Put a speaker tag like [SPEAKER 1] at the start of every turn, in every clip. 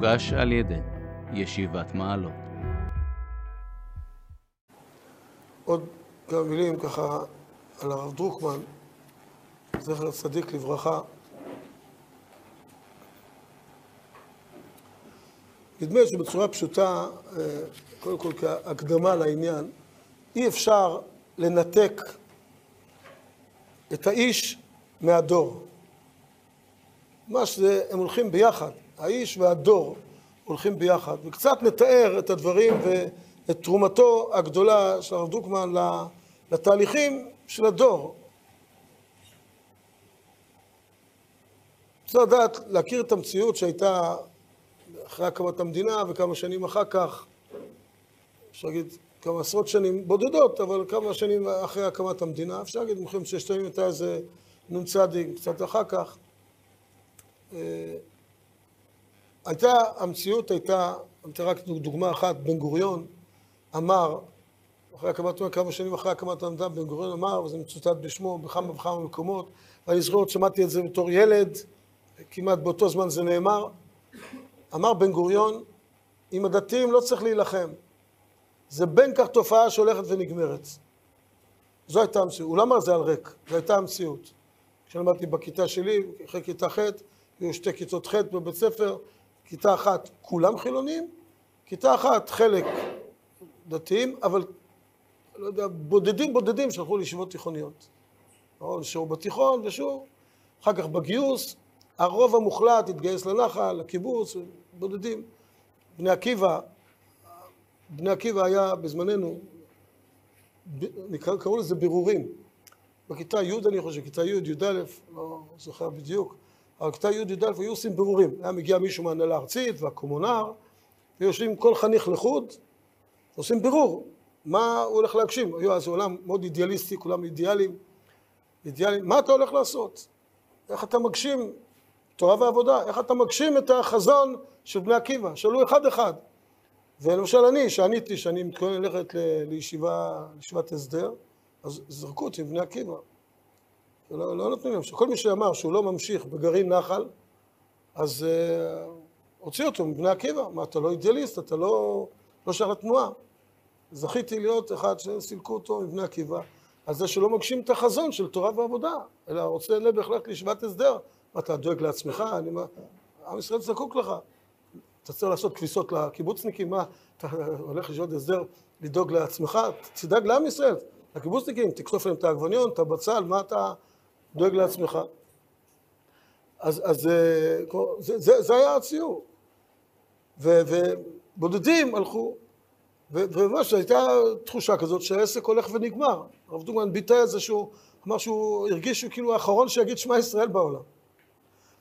[SPEAKER 1] הוגש על ידי ישיבת מעלות.
[SPEAKER 2] עוד כמה מילים ככה על הרב דרוקמן, זכר צדיק לברכה. נדמה שבצורה פשוטה, אה, קודם כל כהקדמה לעניין, אי אפשר לנתק את האיש מהדור. ממש זה, הם הולכים ביחד, האיש והדור הולכים ביחד, וקצת נתאר את הדברים ואת תרומתו הגדולה של הרב דרוקמן לתהליכים של הדור. צריך לדעת, להכיר את המציאות שהייתה אחרי הקמת המדינה וכמה שנים אחר כך, אפשר להגיד כמה עשרות שנים בודדות, אבל כמה שנים אחרי הקמת המדינה, אפשר להגיד מלחמת ששת הימים הייתה איזה נ"צ קצת אחר כך. הייתה, המציאות הייתה, אתן רק דוגמה אחת, בן גוריון אמר, אחרי הקמת, כמה שנים אחרי הקמת המדינה, בן גוריון אמר, וזה מצוטט בשמו בכמה וכמה מקומות, ואני זוכר, שמעתי את זה בתור ילד, כמעט באותו זמן זה נאמר, אמר בן גוריון, עם הדתיים לא צריך להילחם. זה בין כך תופעה שהולכת ונגמרת. זו הייתה המציאות. הוא לא אמר זה על ריק, זו הייתה המציאות. כשלמדתי בכיתה שלי, אחרי כיתה ח', היו שתי כיתות ח' בבית ספר, כיתה אחת כולם חילונים, כיתה אחת חלק דתיים, אבל לא יודע, בודדים בודדים שהלכו לישיבות תיכוניות. נשארו בתיכון ושוב, אחר כך בגיוס, הרוב המוחלט התגייס לנחל, לקיבוץ, בודדים. בני עקיבא, בני עקיבא היה בזמננו, קראו לזה בירורים. בכיתה י' אני חושב, כיתה י', י"א, לא זוכר בדיוק, אבל כיתה י', י"א היו עושים בירורים. היה מגיע מישהו מהנהלה הארצית והקומונר, ויושבים כל חניך לחוד, עושים בירור, מה הוא הולך להגשים. היו אז עולם מאוד אידיאליסטי, כולם אידיאלים, אידיאלים. מה אתה הולך לעשות? איך אתה מגשים תורה ועבודה, איך אתה מגשים את החזון של בני עקיבא, שאלו אחד אחד. ולמשל אני, שעניתי שאני מתכונן ללכת לישיבה, לישיבת הסדר, אז זרקו אותי מבני עקיבא. לא, לא נותנים להם, כל מי שאמר שהוא לא ממשיך בגרעין נחל, אז uh, הוציא אותו מבני עקיבא. מה, אתה לא אידיאליסט, אתה לא, לא שייך לתנועה. זכיתי להיות אחד שסילקו אותו מבני עקיבא, על זה שלא מגשים את החזון של תורה ועבודה, אלא רוצה בהחלט לישיבת הסדר. מה, אתה דואג לעצמך? אני מה... עם ישראל זקוק לך. אתה צריך לעשות כביסות לקיבוצניקים? מה, אתה הולך לשאול הסדר לדאוג לעצמך? תדאג לעם ישראל, לקיבוצניקים, תקטוף להם את העגבניון, את הבצל, מה אתה דואג לעצמך? אז, אז אה, זה, זה, זה היה הציור. ו, ובודדים הלכו, וממש הייתה תחושה כזאת שהעסק הולך ונגמר. הרב דוגמן ביטא את זה שהוא אמר שהוא הרגיש שהוא כאילו האחרון שיגיד שמע ישראל בעולם.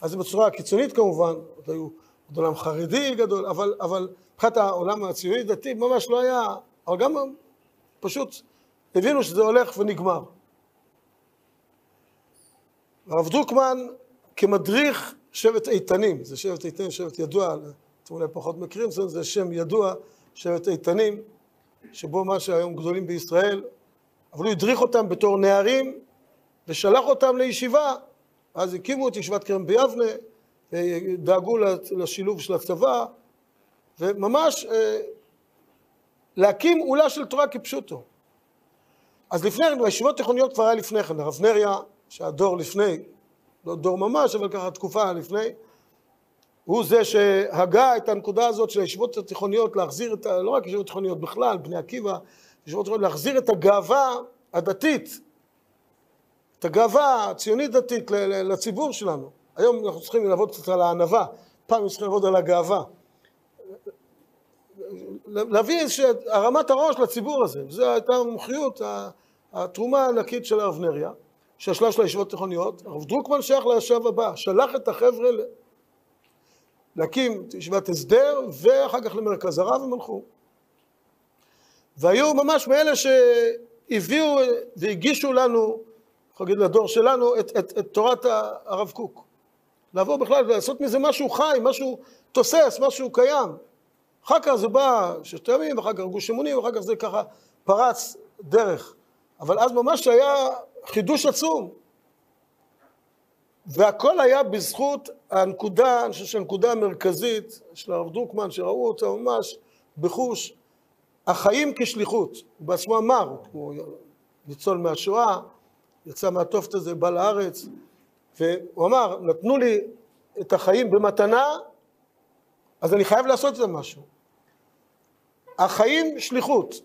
[SPEAKER 2] אז זה בצורה קיצונית כמובן, עוד היו עוד עולם חרדי גדול, אבל, אבל מבחינת העולם הציוני דתי ממש לא היה, אבל גם פשוט הבינו שזה הולך ונגמר. הרב דרוקמן כמדריך שבט איתנים, זה שבט איתנים, שבט ידוע, אתם אולי פחות מכירים, זה, שם ידוע, שבט איתנים, שבו מה שהיום גדולים בישראל, אבל הוא הדריך אותם בתור נערים ושלח אותם לישיבה אז הקימו את ישיבת כרם ביבנה, דאגו לשילוב של הצבא, וממש אה, להקים עולה של תורה כפשוטו. אז לפני כן, בישיבות תיכוניות כבר היה לפני כן, הרב נריה, שהדור לפני, לא דור ממש, אבל ככה תקופה לפני, הוא זה שהגה את הנקודה הזאת של הישיבות התיכוניות, להחזיר את, ה... לא רק ישיבות תיכוניות בכלל, בני עקיבא, ישיבות תיכוניות, להחזיר את הגאווה הדתית את הגאווה הציונית דתית לציבור שלנו. היום אנחנו צריכים לעבוד קצת על הענווה, פעם אנחנו צריכים לעבוד על הגאווה. להביא איזושהי הרמת הראש לציבור הזה, וזו הייתה המומחיות, התרומה הענקית של הרב נריה, של שלוש לישיבות תיכוניות. הרב דרוקמן שייך לישב הבא, שלח את החבר'ה להקים ישיבת הסדר, ואחר כך למרכז הרב הם הלכו. והיו ממש מאלה שהביאו והגישו לנו יכול להגיד לדור שלנו, את, את, את תורת הרב קוק. לעבור בכלל ולעשות מזה משהו חי, משהו תוסס, משהו קיים. אחר כך זה בא ששת ימים, ואחר כך גוש אמונים, ואחר כך זה ככה פרץ דרך. אבל אז ממש היה חידוש עצום. והכל היה בזכות הנקודה, אני חושב שהנקודה המרכזית של הרב דרוקמן, שראו אותה ממש בחוש, החיים כשליחות. הוא בעצמו אמר, הוא ניצול מהשואה, יצא מהתופת הזה, בא לארץ, והוא אמר, נתנו לי את החיים במתנה, אז אני חייב לעשות את זה משהו. החיים שליחות.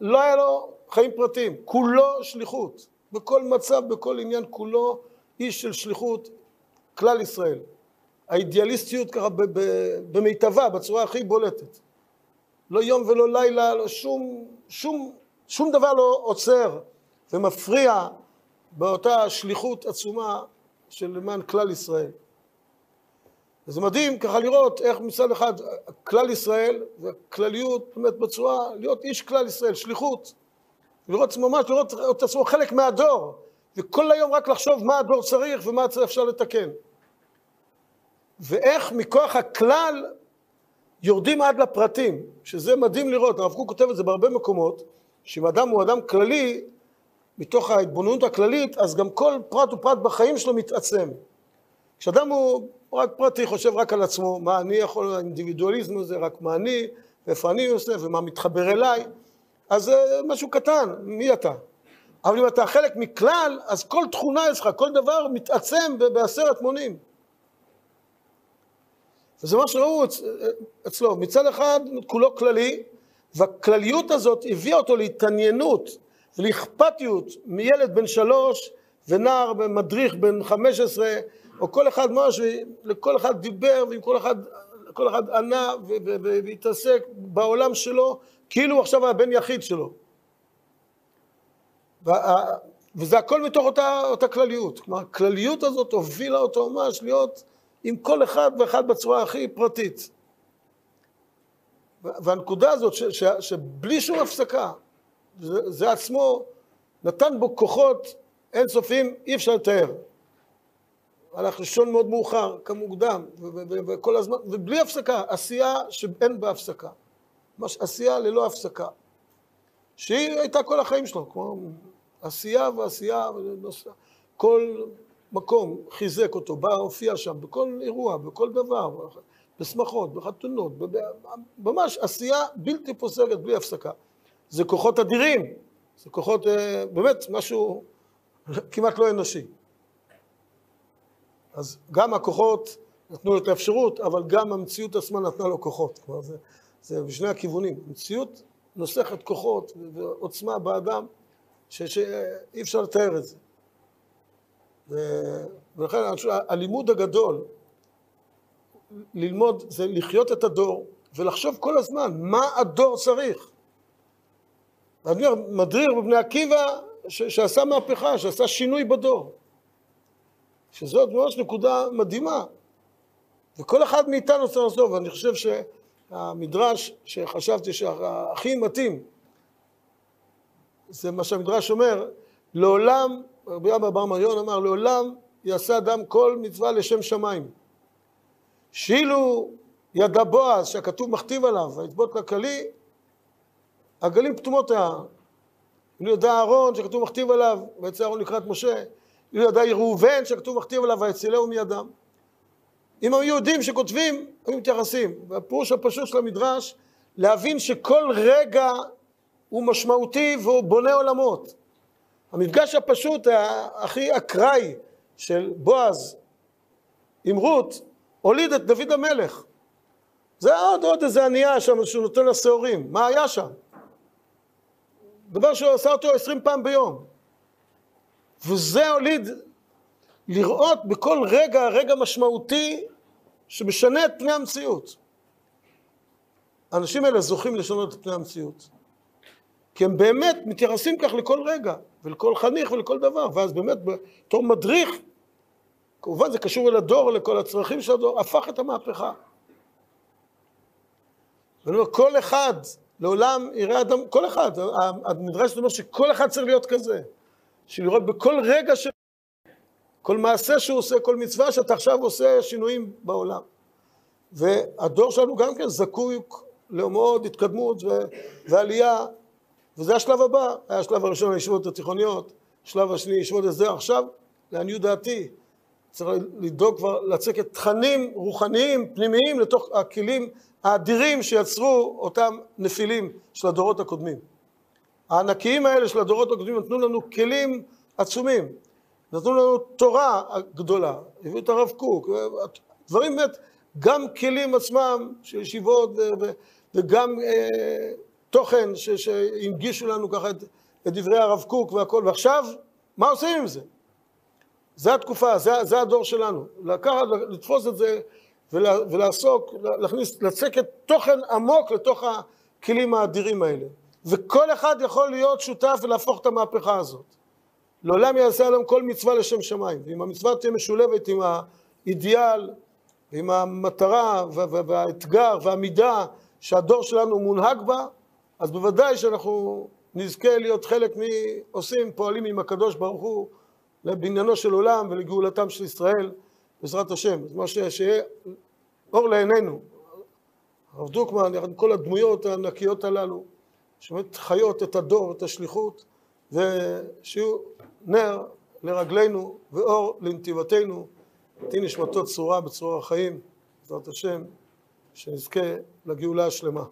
[SPEAKER 2] לא היה לו חיים פרטיים, כולו שליחות. בכל מצב, בכל עניין, כולו איש של שליחות, כלל ישראל. האידיאליסטיות ככה במיטבה, בצורה הכי בולטת. לא יום ולא לילה, לא שום, שום, שום דבר לא עוצר ומפריע באותה שליחות עצומה של למען כלל ישראל. וזה מדהים ככה לראות איך מצד אחד כלל ישראל והכלליות באמת בצורה, להיות איש כלל ישראל, שליחות, לראות ממש, לראות את עצמו חלק מהדור, וכל היום רק לחשוב מה הדור צריך ומה אפשר לתקן. ואיך מכוח הכלל יורדים עד לפרטים, שזה מדהים לראות, הרב קוק כותב את זה בהרבה מקומות, שאם אדם הוא אדם כללי, מתוך ההתבוננות הכללית, אז גם כל פרט ופרט בחיים שלו מתעצם. כשאדם הוא רק פרטי, חושב רק על עצמו, מה אני יכול, האינדיבידואליזם הזה, רק מה אני, ואיפה אני עושה, ומה מתחבר אליי, אז זה משהו קטן, מי אתה? אבל אם אתה חלק מכלל, אז כל תכונה אצלך, כל דבר מתעצם בעשרת מונים. וזה מה שראו אצלו, מצד אחד כולו כללי, והכלליות הזאת הביאה אותו להתעניינות ולאכפתיות מילד בן שלוש ונער מדריך בן חמש עשרה, או כל אחד משהו, לכל אחד דיבר ועם כל אחד, כל אחד ענה והתעסק בעולם שלו, כאילו עכשיו הבן יחיד שלו. וזה הכל מתוך אותה, אותה כלליות. כלומר, הכלליות הזאת הובילה אותו ממש להיות עם כל אחד ואחד בצורה הכי פרטית. והנקודה הזאת, ש, ש, שבלי שום הפסקה, זה, זה עצמו נתן בו כוחות אינסופיים, אי אפשר לתאר. הלך לישון מאוד מאוחר, קם מוקדם, וכל הזמן, ובלי הפסקה, עשייה שאין בה הפסקה. ממש עשייה ללא הפסקה. שהיא הייתה כל החיים שלו, כמו עשייה ועשייה, כל מקום חיזק אותו, בא, הופיע שם, בכל אירוע, בכל דבר, בשמחות, בחתונות, ממש עשייה בלתי פוסקת, בלי הפסקה. זה כוחות אדירים, זה כוחות, אה, באמת, משהו כמעט לא אנושי. אז גם הכוחות נתנו לו את האפשרות, אבל גם המציאות עצמה נתנה לו כוחות. כלומר, זה, זה בשני הכיוונים. מציאות נוסכת כוחות ועוצמה באדם, שאי אפשר לתאר את זה. ולכן הלימוד הגדול, ללמוד, זה לחיות את הדור ולחשוב כל הזמן מה הדור צריך. אני אומר, מדריר בבני עקיבא ש- שעשה מהפכה, שעשה שינוי בדור. שזאת ממש נקודה מדהימה. וכל אחד מאיתנו צריך לעזוב, ואני חושב שהמדרש שחשבתי שהכי מתאים, זה מה שהמדרש אומר, לעולם רבי אבא בר מריון אמר, לעולם יעשה אדם כל מצווה לשם שמיים. שאילו ידע בועז, שהכתוב מכתיב עליו, ויצבות כלכלי, הגלים פתומות היה. אילו ידע אהרון, שכתוב מכתיב עליו, ויצא אהרון לקראת משה, ידע ראובן, שכתוב מכתיב עליו, ויצילהו מידם. אם היו יהודים שכותבים, היו מתייחסים. והפירוש הפשוט של המדרש, להבין שכל רגע הוא משמעותי והוא בונה עולמות. המפגש הפשוט, הכי אקראי של בועז עם רות, הוליד את דוד המלך. זה עוד, עוד איזה ענייה שם שהוא נותן לה שעורים. מה היה שם? דבר שהוא עשה אותו עשרים פעם ביום. וזה הוליד לראות בכל רגע, רגע משמעותי שמשנה את פני המציאות. האנשים האלה זוכים לשנות את פני המציאות. כי הם באמת מתייחסים כך לכל רגע. ולכל חניך ולכל דבר, ואז באמת בתור מדריך, כמובן זה קשור אל הדור, לכל הצרכים של הדור, הפך את המהפכה. ואני אומר, כל אחד, לעולם יראה אדם, כל אחד, המדרש אומר שכל אחד צריך להיות כזה, שלראות בכל רגע ש... כל מעשה שהוא עושה, כל מצווה שאתה עכשיו עושה שינויים בעולם. והדור שלנו גם כן זקוק למאוד התקדמות ועלייה וזה השלב הבא, היה השלב הראשון הישיבות התיכוניות, השלב השני ישיבות הסדר, עכשיו, לעניות דעתי, צריך לדאוג כבר לצקת תכנים רוחניים, פנימיים, לתוך הכלים האדירים שיצרו אותם נפילים של הדורות הקודמים. הענקיים האלה של הדורות הקודמים נתנו לנו כלים עצומים, נתנו לנו תורה גדולה, הביאו את הרב קוק, דברים באמת, גם כלים עצמם של ישיבות וגם אה, תוכן שהנגישו לנו ככה את, את דברי הרב קוק והכל, ועכשיו, מה עושים עם זה? זה התקופה, זה, זה הדור שלנו. לקחת, לתפוס את זה ולה, ולעסוק, להכניס, לצקת תוכן עמוק לתוך הכלים האדירים האלה. וכל אחד יכול להיות שותף ולהפוך את המהפכה הזאת. לעולם יעשה עליהם כל מצווה לשם שמיים. ואם המצווה תהיה משולבת עם האידיאל, עם המטרה והאתגר והמידה שהדור שלנו מונהג בה, אז בוודאי שאנחנו נזכה להיות חלק מעושים, פועלים עם הקדוש ברוך הוא לבניינו של עולם ולגאולתם של ישראל, בעזרת השם. אז מה שיהיה אור לעינינו. הרב דרוקמן, כל הדמויות הענקיות הללו, שבאמת חיות את הדור, את השליחות, ושיהיו נר לרגלינו ואור לנתיבתנו, תהי נשמתו צרורה בצרור החיים, בעזרת השם, שנזכה לגאולה השלמה.